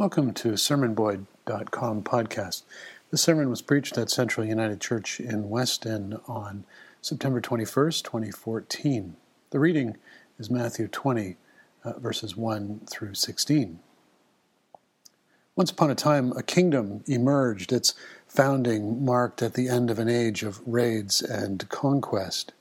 Welcome to SermonBoyd.com podcast. The sermon was preached at Central United Church in Weston on September 21st, 2014. The reading is Matthew 20, uh, verses 1 through 16. Once upon a time, a kingdom emerged, its founding marked at the end of an age of raids and conquest.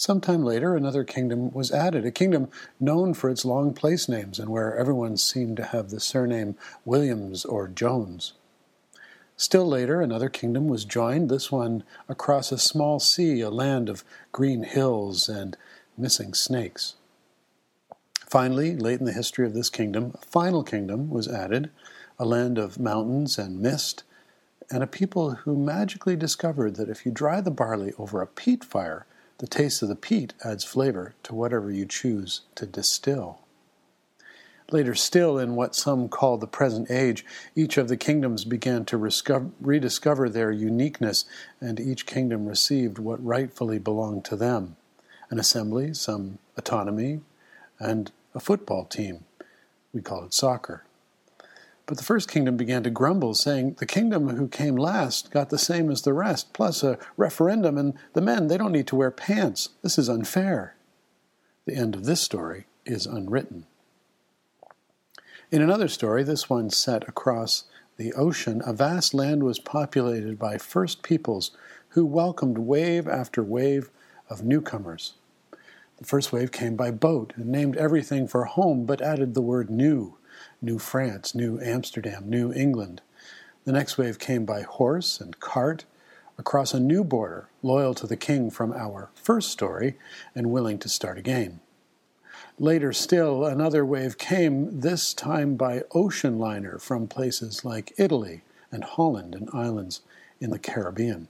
Some time later, another kingdom was added, a kingdom known for its long place names and where everyone seemed to have the surname Williams or Jones. Still later, another kingdom was joined, this one across a small sea, a land of green hills and missing snakes. Finally, late in the history of this kingdom, a final kingdom was added, a land of mountains and mist, and a people who magically discovered that if you dry the barley over a peat fire, the taste of the peat adds flavor to whatever you choose to distill. Later still, in what some call the present age, each of the kingdoms began to rediscover their uniqueness, and each kingdom received what rightfully belonged to them an assembly, some autonomy, and a football team. We call it soccer. But the first kingdom began to grumble, saying, The kingdom who came last got the same as the rest, plus a referendum, and the men, they don't need to wear pants. This is unfair. The end of this story is unwritten. In another story, this one set across the ocean, a vast land was populated by first peoples who welcomed wave after wave of newcomers. The first wave came by boat and named everything for home, but added the word new New France, New Amsterdam, New England. The next wave came by horse and cart across a new border, loyal to the king from our first story and willing to start again. Later still, another wave came, this time by ocean liner from places like Italy and Holland and islands in the Caribbean.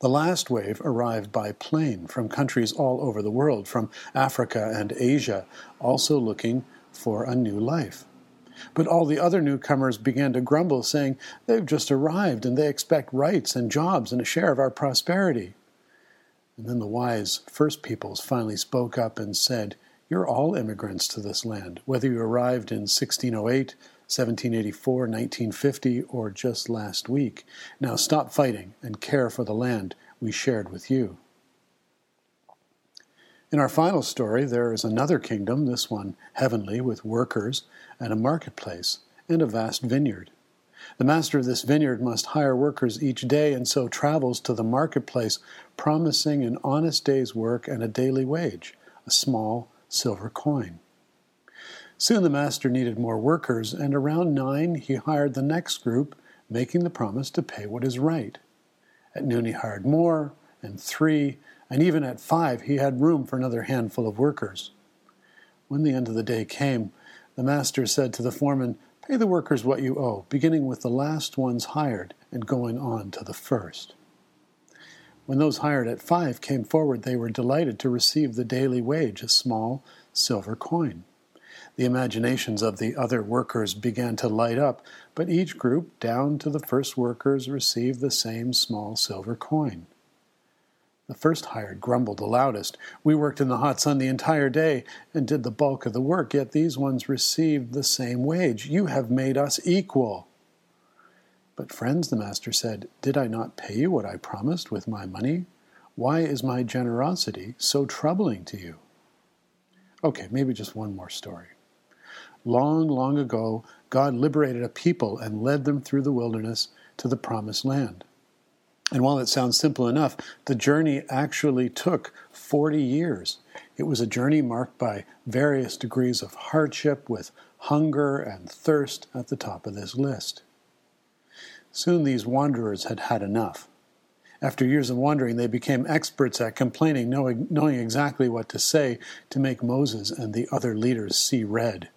The last wave arrived by plane from countries all over the world, from Africa and Asia, also looking for a new life. But all the other newcomers began to grumble, saying, They've just arrived and they expect rights and jobs and a share of our prosperity. And then the wise first peoples finally spoke up and said, You're all immigrants to this land, whether you arrived in 1608, 1784, 1950, or just last week. Now stop fighting and care for the land we shared with you. In our final story, there is another kingdom, this one heavenly, with workers and a marketplace and a vast vineyard. The master of this vineyard must hire workers each day and so travels to the marketplace, promising an honest day's work and a daily wage, a small silver coin. Soon the master needed more workers, and around nine he hired the next group, making the promise to pay what is right. At noon he hired more, and three, and even at five he had room for another handful of workers. When the end of the day came, the master said to the foreman, Pay the workers what you owe, beginning with the last ones hired and going on to the first. When those hired at five came forward, they were delighted to receive the daily wage, a small silver coin. The imaginations of the other workers began to light up, but each group, down to the first workers, received the same small silver coin. The first hired grumbled the loudest. We worked in the hot sun the entire day and did the bulk of the work, yet these ones received the same wage. You have made us equal. But, friends, the master said, did I not pay you what I promised with my money? Why is my generosity so troubling to you? Okay, maybe just one more story. Long, long ago, God liberated a people and led them through the wilderness to the promised land. And while it sounds simple enough, the journey actually took 40 years. It was a journey marked by various degrees of hardship, with hunger and thirst at the top of this list. Soon these wanderers had had enough. After years of wandering, they became experts at complaining, knowing, knowing exactly what to say to make Moses and the other leaders see red.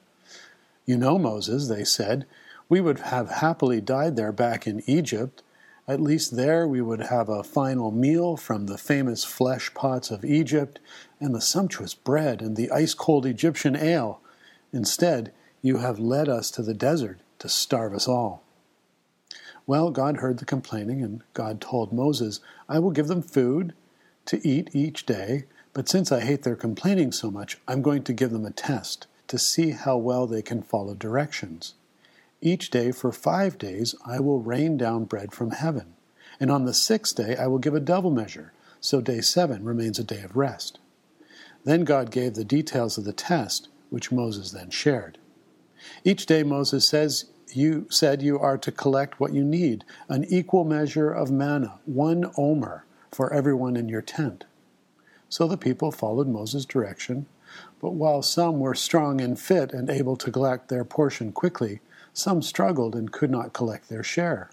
You know, Moses, they said, we would have happily died there back in Egypt at least there we would have a final meal from the famous flesh pots of Egypt and the sumptuous bread and the ice cold Egyptian ale. Instead, you have led us to the desert to starve us all. Well, God heard the complaining, and God told Moses, I will give them food to eat each day, but since I hate their complaining so much, I'm going to give them a test to see how well they can follow directions. Each day for five days I will rain down bread from heaven, and on the sixth day I will give a double measure, so day seven remains a day of rest. Then God gave the details of the test, which Moses then shared. Each day Moses says, You said you are to collect what you need, an equal measure of manna, one omer, for everyone in your tent. So the people followed Moses' direction, but while some were strong and fit and able to collect their portion quickly, some struggled and could not collect their share.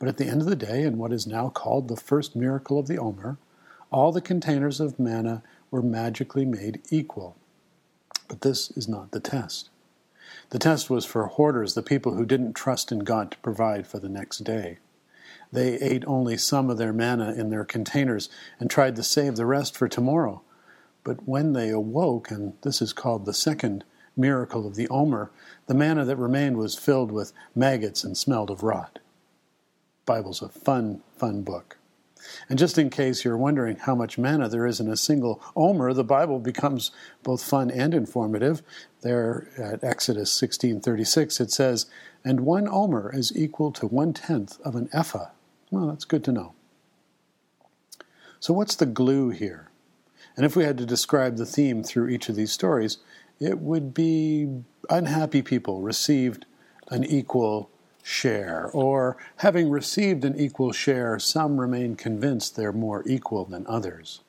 But at the end of the day, in what is now called the first miracle of the Omer, all the containers of manna were magically made equal. But this is not the test. The test was for hoarders, the people who didn't trust in God to provide for the next day. They ate only some of their manna in their containers and tried to save the rest for tomorrow. But when they awoke, and this is called the second miracle of the Omer, the manna that remained was filled with maggots and smelled of rot. Bible's a fun, fun book. And just in case you're wondering how much manna there is in a single omer, the Bible becomes both fun and informative. There at Exodus 16:36 it says, "And one omer is equal to one tenth of an ephah." Well, that's good to know. So what's the glue here? And if we had to describe the theme through each of these stories, it would be unhappy people received an equal share, or having received an equal share, some remain convinced they're more equal than others.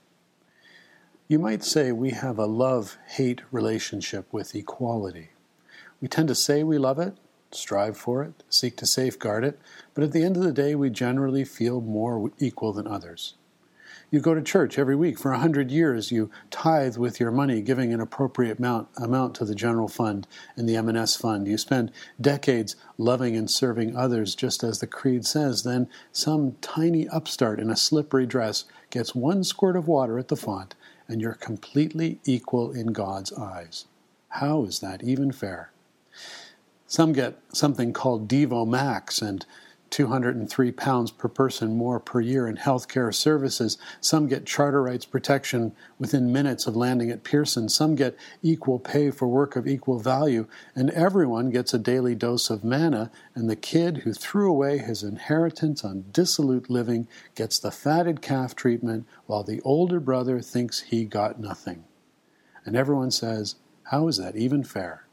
You might say we have a love hate relationship with equality. We tend to say we love it, strive for it, seek to safeguard it, but at the end of the day, we generally feel more equal than others. You go to church every week for a hundred years. You tithe with your money, giving an appropriate amount, amount to the general fund and the M&S fund. You spend decades loving and serving others, just as the creed says. Then some tiny upstart in a slippery dress gets one squirt of water at the font, and you're completely equal in God's eyes. How is that even fair? Some get something called Devo Max and 203 pounds per person more per year in healthcare services. Some get charter rights protection within minutes of landing at Pearson. Some get equal pay for work of equal value. And everyone gets a daily dose of manna. And the kid who threw away his inheritance on dissolute living gets the fatted calf treatment while the older brother thinks he got nothing. And everyone says, How is that even fair?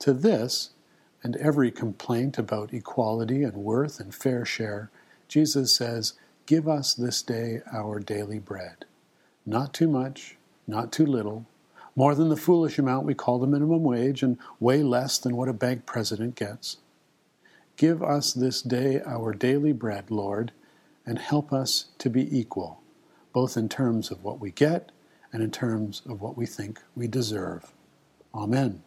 To this, and every complaint about equality and worth and fair share, Jesus says, Give us this day our daily bread. Not too much, not too little, more than the foolish amount we call the minimum wage, and way less than what a bank president gets. Give us this day our daily bread, Lord, and help us to be equal, both in terms of what we get and in terms of what we think we deserve. Amen.